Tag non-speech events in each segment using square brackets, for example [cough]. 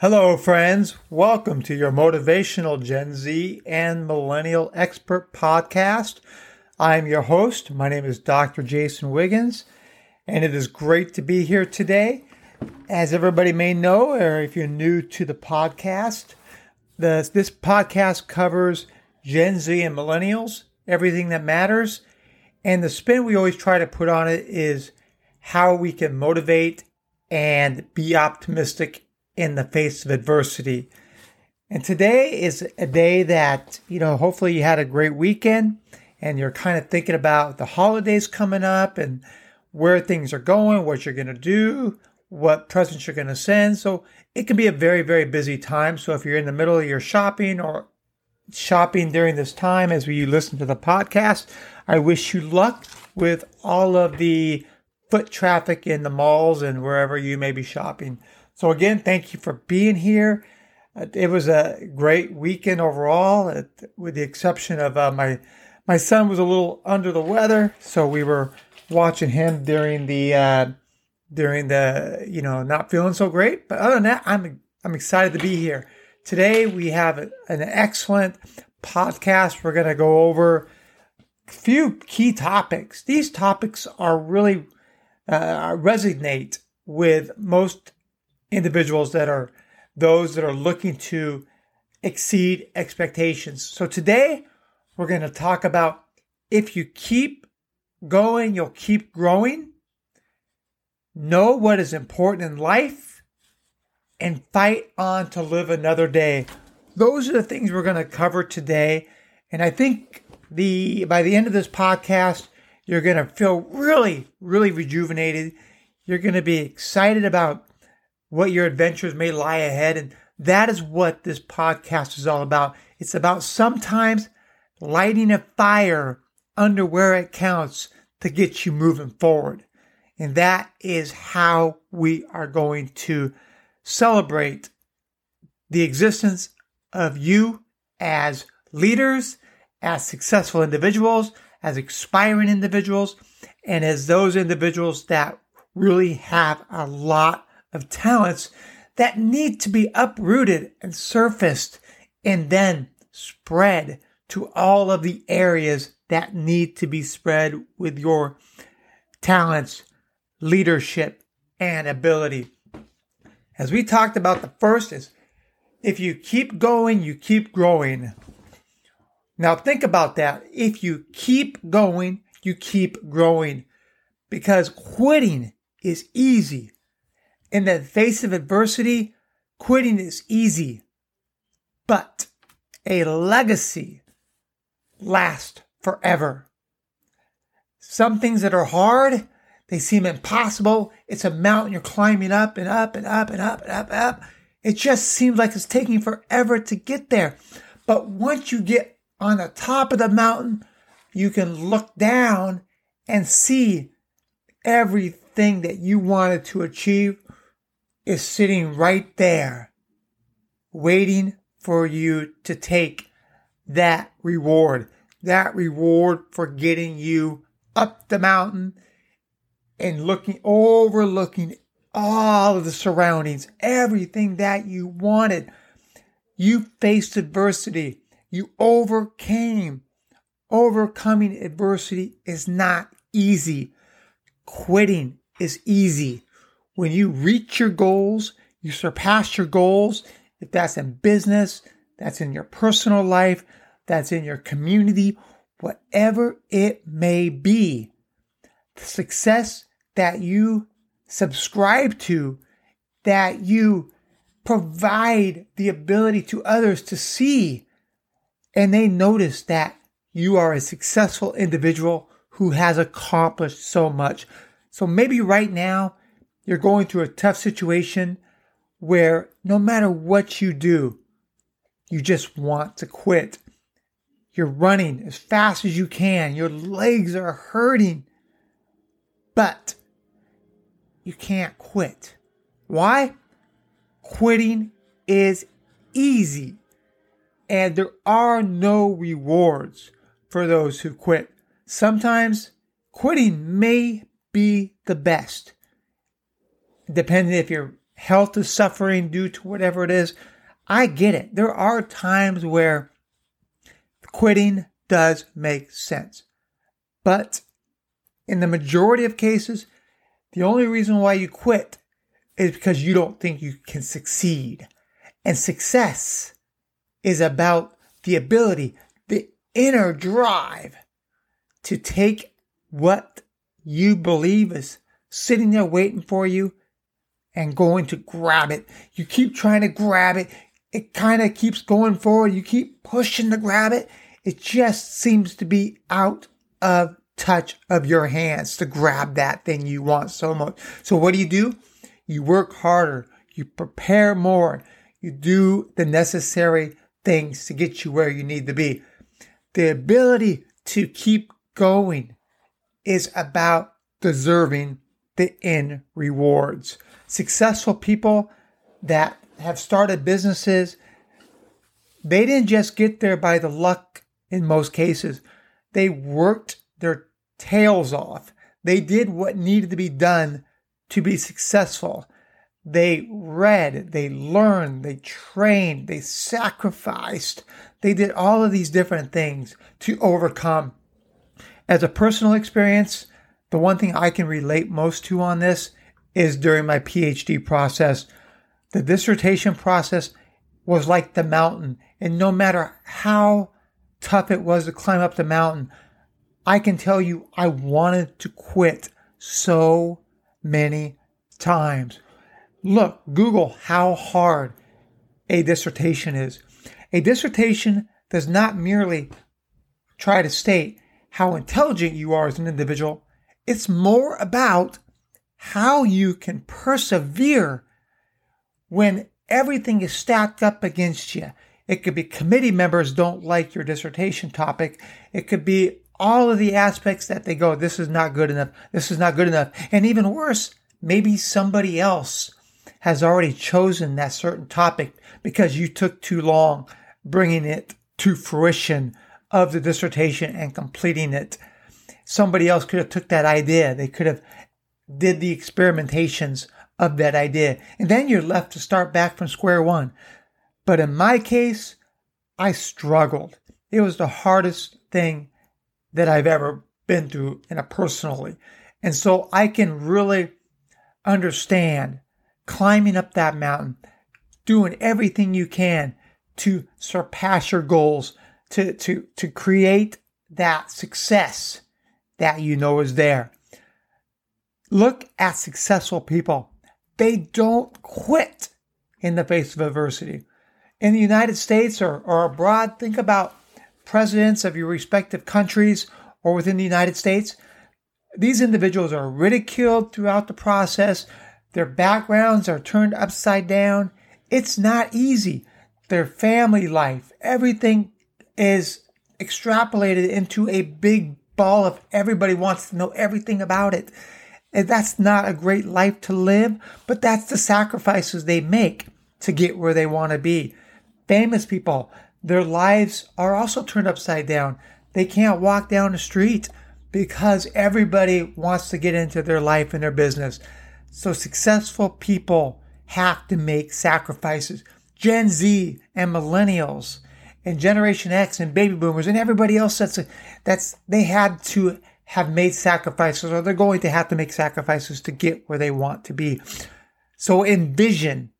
Hello, friends. Welcome to your motivational Gen Z and Millennial Expert podcast. I'm your host. My name is Dr. Jason Wiggins, and it is great to be here today. As everybody may know, or if you're new to the podcast, the, this podcast covers Gen Z and millennials, everything that matters. And the spin we always try to put on it is how we can motivate and be optimistic in the face of adversity. And today is a day that, you know, hopefully you had a great weekend and you're kind of thinking about the holidays coming up and where things are going, what you're going to do, what presents you're going to send. So it can be a very, very busy time. So if you're in the middle of your shopping or shopping during this time as we listen to the podcast, I wish you luck with all of the foot traffic in the malls and wherever you may be shopping. So, again, thank you for being here. Uh, it was a great weekend overall, uh, with the exception of uh, my my son was a little under the weather, so we were watching him during the uh, during the you know not feeling so great. But other than that, I'm I'm excited to be here today. We have an excellent podcast. We're going to go over a few key topics. These topics are really uh, resonate with most individuals that are those that are looking to exceed expectations. So today we're going to talk about if you keep going, you'll keep growing. Know what is important in life and fight on to live another day. Those are the things we're going to cover today. And I think the by the end of this podcast, you're going to feel really, really rejuvenated. You're going to be excited about what your adventures may lie ahead. And that is what this podcast is all about. It's about sometimes lighting a fire under where it counts to get you moving forward. And that is how we are going to celebrate the existence of you as leaders, as successful individuals, as aspiring individuals, and as those individuals that really have a lot of talents that need to be uprooted and surfaced and then spread to all of the areas that need to be spread with your talents, leadership, and ability. As we talked about, the first is if you keep going, you keep growing. Now, think about that. If you keep going, you keep growing because quitting is easy. In the face of adversity, quitting is easy, but a legacy lasts forever. Some things that are hard, they seem impossible. It's a mountain you're climbing up and up and up and up and up and up. It just seems like it's taking forever to get there. But once you get on the top of the mountain, you can look down and see everything that you wanted to achieve is sitting right there, waiting for you to take that reward, that reward for getting you up the mountain and looking, overlooking all of the surroundings, everything that you wanted. You faced adversity. You overcame. Overcoming adversity is not easy. Quitting is easy. When you reach your goals, you surpass your goals, if that's in business, that's in your personal life, that's in your community, whatever it may be, the success that you subscribe to, that you provide the ability to others to see, and they notice that you are a successful individual who has accomplished so much. So maybe right now you're going through a tough situation where no matter what you do, you just want to quit. You're running as fast as you can. Your legs are hurting, but you can't quit. Why? Quitting is easy, and there are no rewards for those who quit. Sometimes quitting may be the best depending if you're health is suffering due to whatever it is. I get it. There are times where quitting does make sense. But in the majority of cases, the only reason why you quit is because you don't think you can succeed. And success is about the ability, the inner drive to take what you believe is sitting there waiting for you and going to grab it. You keep trying to grab it. It kind of keeps going forward. You keep pushing to grab it. It just seems to be out of touch of your hands to grab that thing you want so much. So what do you do? You work harder. You prepare more. You do the necessary things to get you where you need to be. The ability to keep going is about deserving the end rewards. Successful people that have started businesses, they didn't just get there by the luck in most cases. They worked their tails off. They did what needed to be done to be successful. They read, they learned, they trained, they sacrificed. They did all of these different things to overcome. As a personal experience, the one thing I can relate most to on this is during my PhD process. The dissertation process was like the mountain, and no matter how tough it was to climb up the mountain, I can tell you I wanted to quit so many times. Look, Google how hard a dissertation is. A dissertation does not merely try to state how intelligent you are as an individual, it's more about how you can persevere when everything is stacked up against you. It could be committee members don't like your dissertation topic. It could be all of the aspects that they go, this is not good enough. This is not good enough. And even worse, maybe somebody else has already chosen that certain topic because you took too long bringing it to fruition of the dissertation and completing it. Somebody else could have took that idea. They could have did the experimentations of that idea. And then you're left to start back from square one. But in my case, I struggled. It was the hardest thing that I've ever been through in a personally. And so I can really understand climbing up that mountain, doing everything you can to surpass your goals, to, to, to create that success that you know is there. Look at successful people. They don't quit in the face of adversity. In the United States or, or abroad, think about presidents of your respective countries or within the United States. These individuals are ridiculed throughout the process. Their backgrounds are turned upside down. It's not easy. Their family life, everything is extrapolated into a big ball of everybody wants to know everything about it. And that's not a great life to live, but that's the sacrifices they make to get where they want to be. Famous people, their lives are also turned upside down. They can't walk down the street because everybody wants to get into their life and their business. So successful people have to make sacrifices. Gen Z and millennials and Generation X and baby boomers and everybody else that's that's they had to have made sacrifices or they're going to have to make sacrifices to get where they want to be. So envision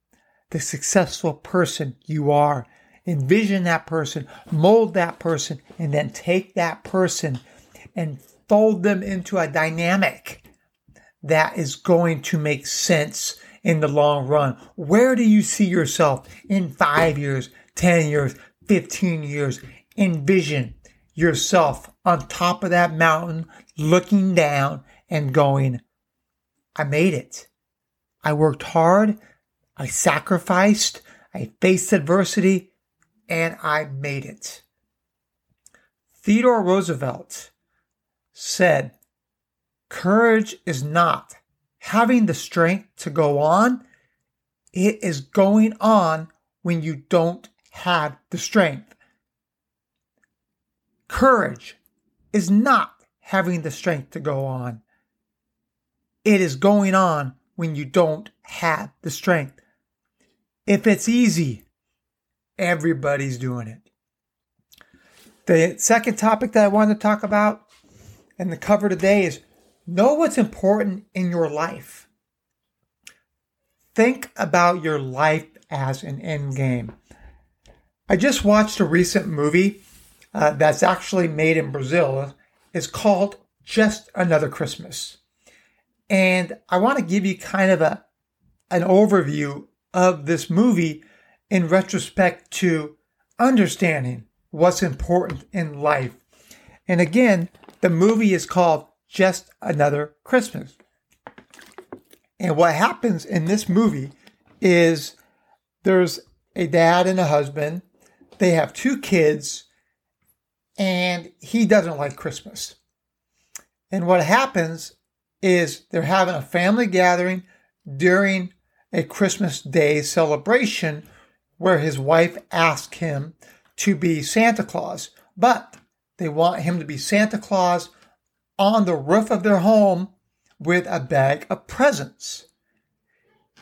the successful person you are. Envision that person, mold that person, and then take that person and fold them into a dynamic that is going to make sense in the long run. Where do you see yourself in five years, 10 years, 15 years? Envision yourself on top of that mountain, looking down and going, I made it. I worked hard. I sacrificed. I faced adversity and I made it. Theodore Roosevelt said, Courage is not having the strength to go on. It is going on when you don't have the strength. Courage is not having the strength to go on. It is going on when you don't have the strength. If it's easy, everybody's doing it. The second topic that I wanted to talk about and the cover today is know what's important in your life. Think about your life as an end game. I just watched a recent movie uh, that's actually made in Brazil. It's called Just Another Christmas. And I want to give you kind of a an overview of this movie in retrospect to understanding what's important in life. And again, the movie is called Just Another Christmas. And what happens in this movie is there's a dad and a husband. They have two kids, and he doesn't like Christmas. And what happens is they're having a family gathering during a Christmas Day celebration where his wife asked him to be Santa Claus, but they want him to be Santa Claus on the roof of their home with a bag of presents.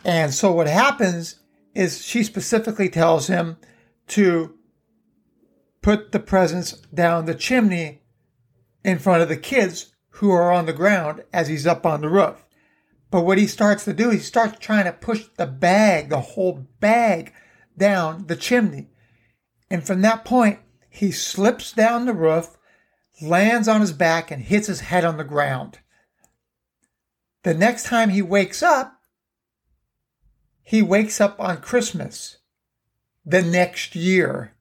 And so what happens is she specifically tells him to put the presents down the chimney in front of the kids who are on the ground as he's up on the roof. But what he starts to do, he starts trying to push the bag, the whole bag, down the chimney. And from that point, he slips down the roof, lands on his back, and hits his head on the ground. The next time he wakes up, he wakes up on Christmas the next year.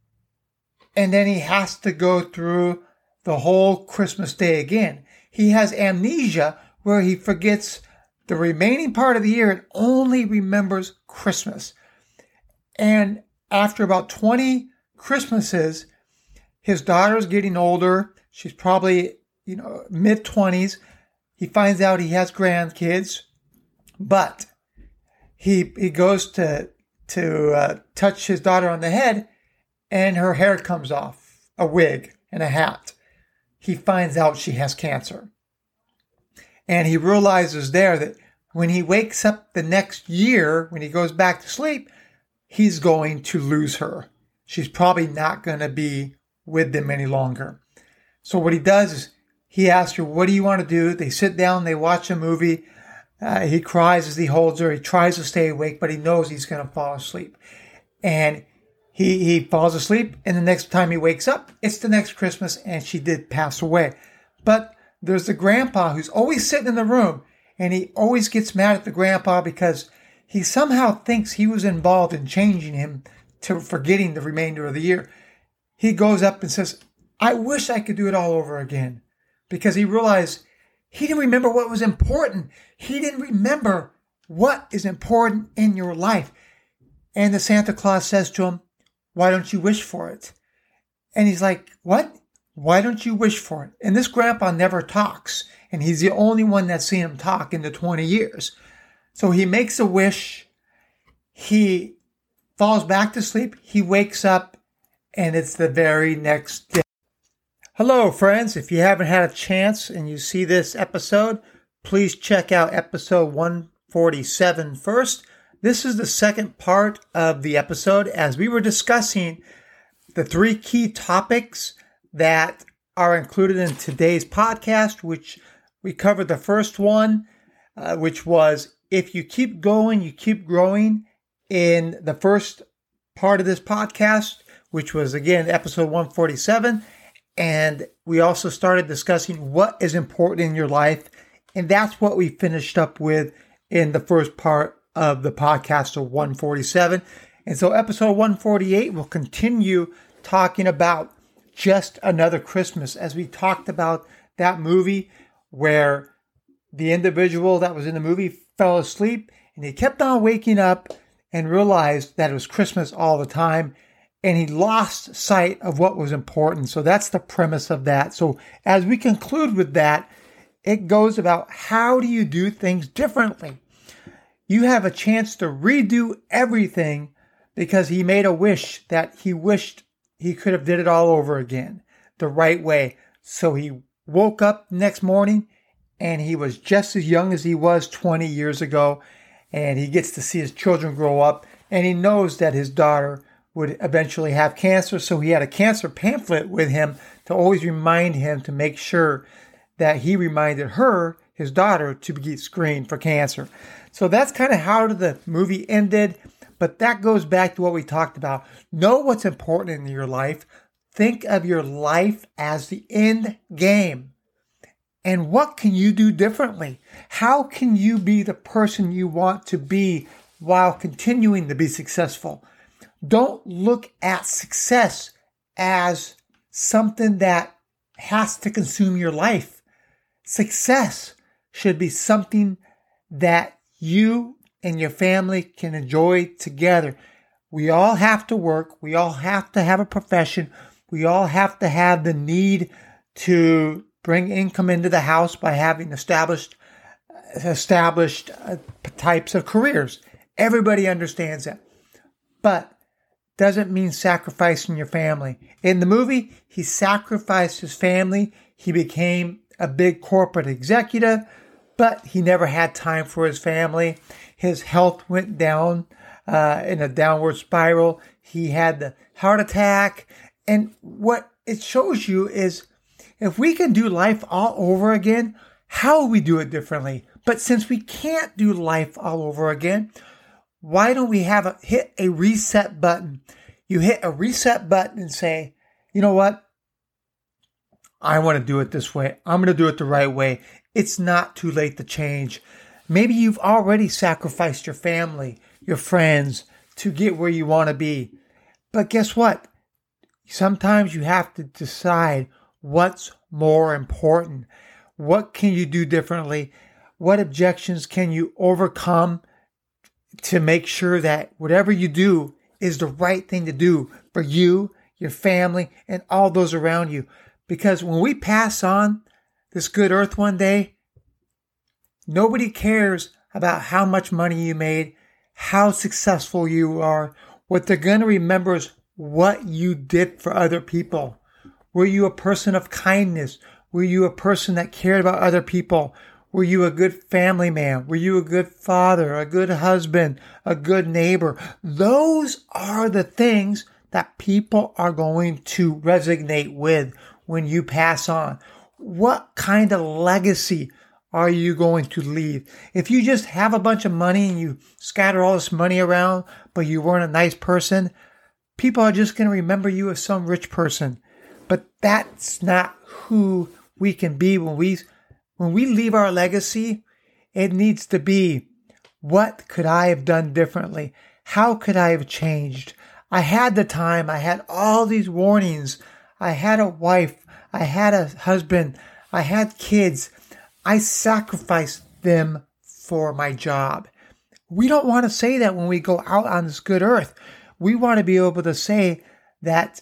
And then he has to go through the whole Christmas day again. He has amnesia where he forgets the remaining part of the year and only remembers Christmas. And after about 20 Christmases, his daughter's getting older. She's probably, you know, mid 20s. He finds out he has grandkids, but he he goes to to uh, touch his daughter on the head, and her hair comes off, a wig and a hat. He finds out she has cancer, and he realizes there that when he wakes up the next year, when he goes back to sleep, he's going to lose her. She's probably not going to be with them any longer. So what he does is he asks her, what do you want to do? They sit down, they watch a movie. Uh, he cries as he holds her. He tries to stay awake, but he knows he's going to fall asleep. And he, he falls asleep. And the next time he wakes up, it's the next Christmas and she did pass away. But there's the grandpa who's always sitting in the room and he always gets mad at the grandpa because he somehow thinks he was involved in changing him to forgetting the remainder of the year. He goes up and says, I wish I could do it all over again because he realized he didn't remember what was important. He didn't remember what is important in your life. And the Santa Claus says to him, Why don't you wish for it? And he's like, What? Why don't you wish for it? And this grandpa never talks and he's the only one that's seen him talk in the 20 years. So he makes a wish. He falls back to sleep. He wakes up and it's the very next day. Hello, friends. If you haven't had a chance and you see this episode, please check out episode 147 first. This is the second part of the episode as we were discussing the three key topics that are included in today's podcast, which we covered the first one, uh, which was if you keep going, you keep growing. In the first part of this podcast, which was again episode 147. And we also started discussing what is important in your life. And that's what we finished up with in the first part of the podcast of 147. And so episode 148 will continue talking about just another Christmas as we talked about that movie where the individual that was in the movie fell asleep and he kept on waking up and realized that it was Christmas all the time and he lost sight of what was important. So that's the premise of that. So as we conclude with that, it goes about how do you do things differently? You have a chance to redo everything because he made a wish that he wished he could have did it all over again the right way. So he woke up next morning and he was just as young as he was 20 years ago. and he gets to see his children grow up, and he knows that his daughter would eventually have cancer. So he had a cancer pamphlet with him to always remind him to make sure that he reminded her, his daughter, to be screened for cancer. So that's kind of how the movie ended. But that goes back to what we talked about. Know what's important in your life. Think of your life as the end game. And what can you do differently? How can you be the person you want to be while continuing to be successful? Don't look at success as something that has to consume your life. Success should be something that you and your family can enjoy together. We all have to work. We all have to have a profession. We all have to have the need to bring income into the house by having established established uh, types of careers. Everybody understands that. But doesn't mean sacrificing your family. In the movie, he sacrificed his family. He became a big corporate executive, but he never had time for his family. His health went down uh, in a downward spiral. He had the heart attack. And what it shows you is if we can do life all over again, how will we do it differently? But since we can't do life all over again, why don't we have a hit a reset button? You hit a reset button and say, you know what? I want to do it this way. I'm going to do it the right way. It's not too late to change. Maybe you've already sacrificed your family, your friends to get where you want to be. But guess what? Sometimes you have to decide what's more important. What can you do differently? What objections can you overcome to make sure that whatever you do is the right thing to do for you, your family, and all those around you? Because when we pass on this good earth one day, Nobody cares about how much money you made, how successful you are. What they're going to remember is what you did for other people. Were you a person of kindness? Were you a person that cared about other people? Were you a good family man? Were you a good father, a good husband, a good neighbor? Those are the things that people are going to resonate with when you pass on. What kind of legacy are you going to leave? If you just have a bunch of money and you scatter all this money around, but you weren't a nice person, people are just going to remember you as some rich person. But that's not who we can be when we when we leave our legacy. It needs to be what could I have done differently? How could I have changed? I had the time. I had all these warnings. I had a wife. I had a husband. I had kids. I sacrificed them for my job. We don't want to say that when we go out on this good earth. We want to be able to say that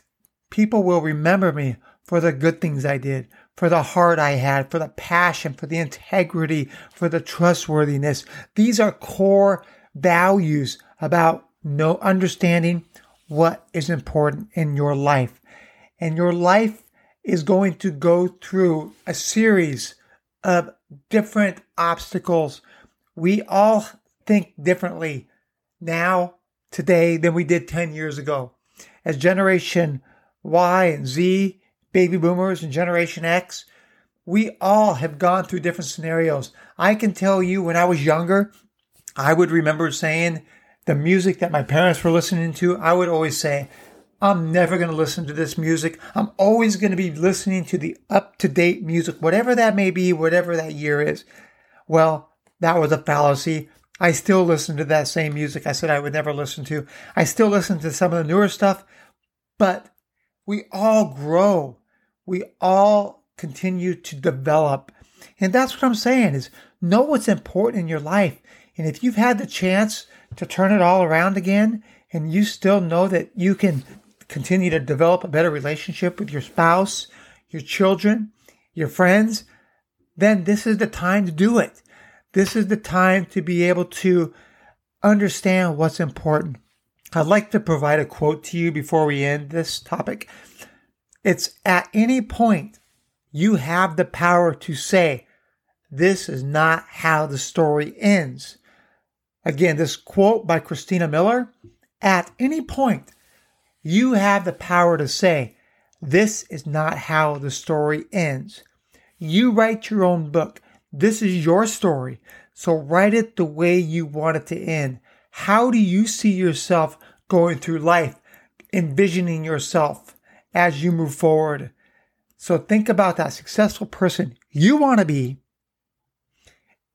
people will remember me for the good things I did, for the heart I had, for the passion, for the integrity, for the trustworthiness. These are core values about no understanding what is important in your life. And your life is going to go through a series of different obstacles. We all think differently now, today, than we did 10 years ago. As Generation Y and Z, baby boomers, and Generation X, we all have gone through different scenarios. I can tell you when I was younger, I would remember saying the music that my parents were listening to, I would always say, I'm never going to listen to this music. I'm always going to be listening to the up to date music, whatever that may be, whatever that year is. Well, that was a fallacy. I still listen to that same music I said I would never listen to. I still listen to some of the newer stuff, but we all grow. We all continue to develop. And that's what I'm saying is know what's important in your life. And if you've had the chance to turn it all around again and you still know that you can continue to develop a better relationship with your spouse, your children, your friends, then this is the time to do it. This is the time to be able to understand what's important. I'd like to provide a quote to you before we end this topic. It's at any point you have the power to say, this is not how the story ends. Again, this quote by Christina Miller at any point, you have the power to say, This is not how the story ends. You write your own book. This is your story. So write it the way you want it to end. How do you see yourself going through life, envisioning yourself as you move forward? So think about that successful person you want to be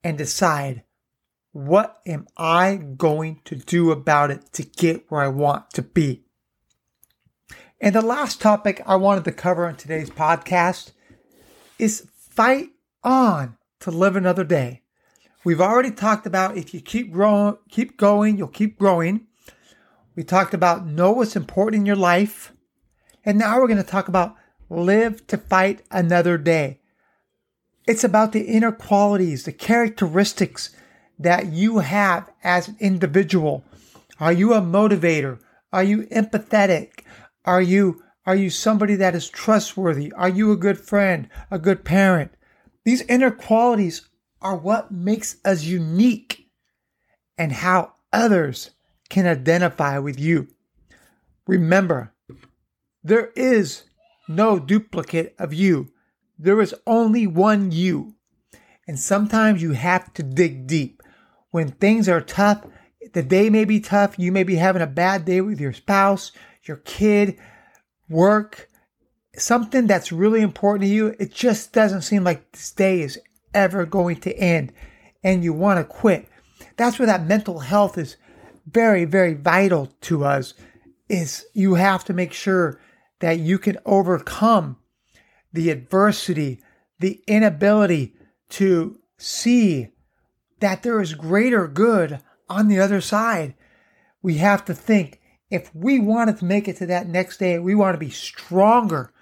and decide what am I going to do about it to get where I want to be? And the last topic I wanted to cover in today's podcast is fight on to live another day. We've already talked about if you keep growing, keep going, you'll keep growing. We talked about know what's important in your life. And now we're going to talk about live to fight another day. It's about the inner qualities, the characteristics that you have as an individual. Are you a motivator? Are you empathetic? Are you are you somebody that is trustworthy? Are you a good friend, a good parent? These inner qualities are what makes us unique and how others can identify with you. Remember, there is no duplicate of you. There is only one you. And sometimes you have to dig deep. When things are tough, the day may be tough. You may be having a bad day with your spouse, your kid, work, something that's really important to you. It just doesn't seem like this day is ever going to end and you want to quit. That's where that mental health is very, very vital to us is you have to make sure that you can overcome the adversity, the inability to see that there is greater good on the other side. We have to think if we wanted to make it to that next day, we want to be stronger.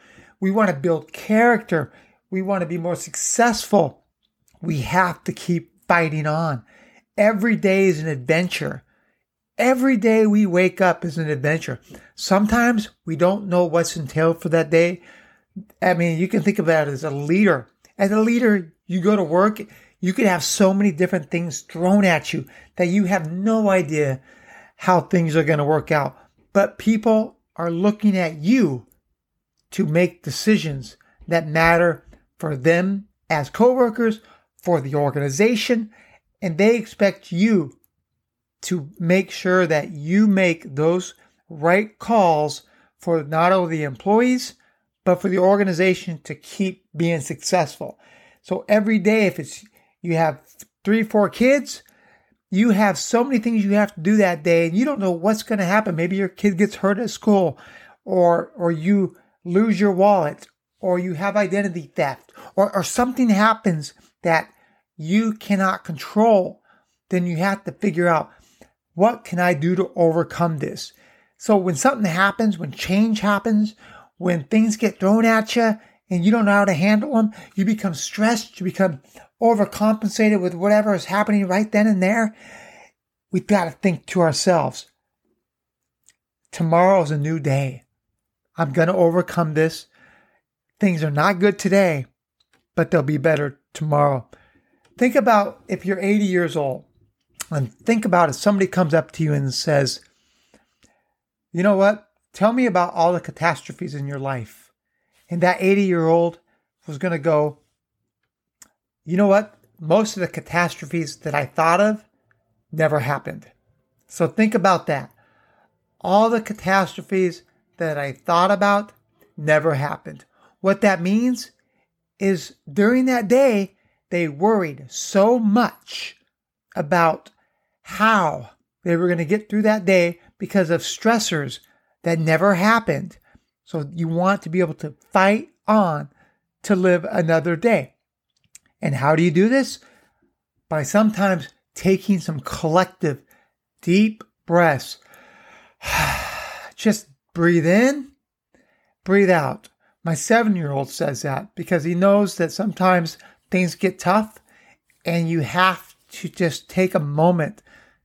We want to build character. We want to be more successful we have to keep fighting on. Every day is an adventure. Every day we wake up is an adventure. Sometimes we don't know what's entailed for that day. I mean, you can think about it as a leader. As a leader, you go to work, you could have so many different things thrown at you that you have no idea how things are going to work out. But people are looking at you to make decisions that matter for them as coworkers for the organization, and they expect you to make sure that you make those right calls for not only the employees, but for the organization to keep being successful. So every day, if it's you have three, four kids, you have so many things you have to do that day, and you don't know what's going to happen. Maybe your kid gets hurt at school, or or you lose your wallet, or you have identity theft, or, or something happens that you cannot control, then you have to figure out what can I do to overcome this? So when something happens, when change happens, when things get thrown at you and you don't know how to handle them, you become stressed, you become overcompensated with whatever is happening right then and there. We've got to think to ourselves, tomorrow is a new day. I'm going to overcome this. Things are not good today, but they'll be better tomorrow. Think about if you're 80 years old and think about if somebody comes up to you and says, You know what? Tell me about all the catastrophes in your life. And that 80 year old was going to go, You know what? Most of the catastrophes that I thought of never happened. So think about that. All the catastrophes that I thought about never happened. What that means is during that day, they worried so much about how they were going to get through that day because of stressors that never happened. So you want to be able to fight on to live another day. And how do you do this? By sometimes taking some collective deep breaths. [sighs] Just breathe in, breathe out. My seven year old says that because he knows that sometimes things get tough and you have to just take a moment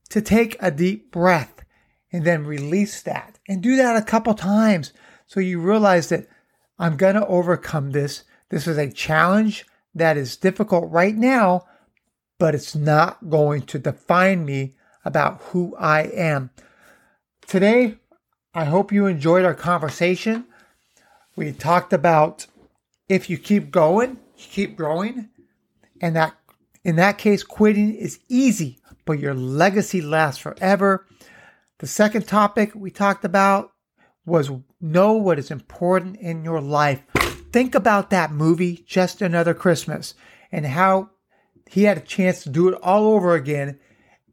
to take a deep breath and then release that and do that a couple times so you realize that I'm going to overcome this. This is a challenge that is difficult right now, but it's not going to define me. about who I am. Today, I hope you enjoyed our conversation. We talked about if you keep going, you keep growing, and that in that case, quitting is easy, but your legacy lasts forever. The second topic we talked about was know what is important in your life. Think about that movie, Just Another Christmas, and how he had a chance to do it all over again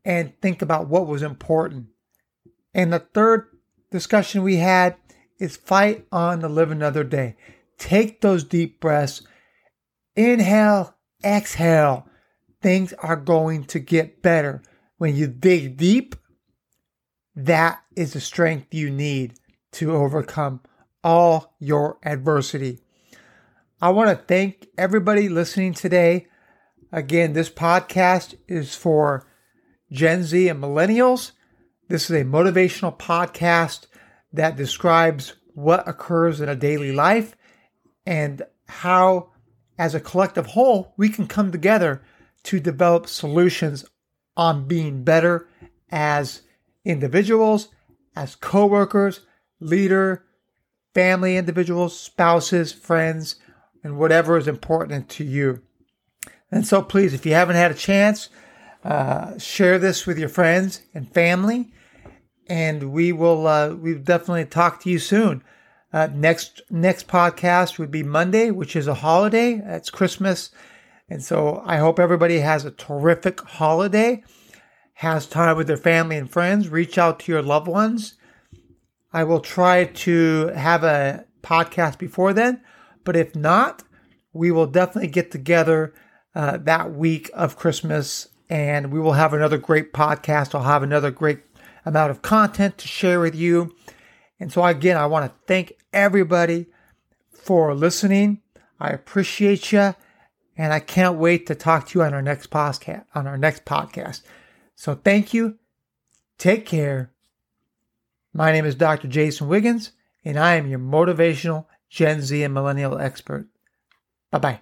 and think about what was important. And the third discussion we had is fight on to live another day. Take those deep breaths. Inhale, exhale. Things are going to get better. When you dig deep, that is the strength you need to overcome all your adversity. I want to thank everybody listening today. Again, this podcast is for Gen Z and millennials. This is a motivational podcast that describes what occurs in a daily life and how, as a collective whole, we can come together to develop solutions on being better as individuals, as coworkers, leader, family individuals, spouses, friends, and whatever is important to you. And so, please, if you haven't had a chance, uh, share this with your friends and family and we will uh, we definitely talk to you soon. Uh, next next podcast would be Monday, which is a holiday. It's Christmas, and so I hope everybody has a terrific holiday, has time with their family and friends. Reach out to your loved ones. I will try to have a podcast before then, but if not, we will definitely get together uh, that week of Christmas, and we will have another great podcast. I'll have another great amount of content to share with you. And so, again, I want to thank everybody for listening. I appreciate you, and I can't wait to talk to you on our next podcast. On our next podcast. So, thank you. Take care. My name is Dr. Jason Wiggins, and I am your motivational Gen Z and millennial expert. Bye bye.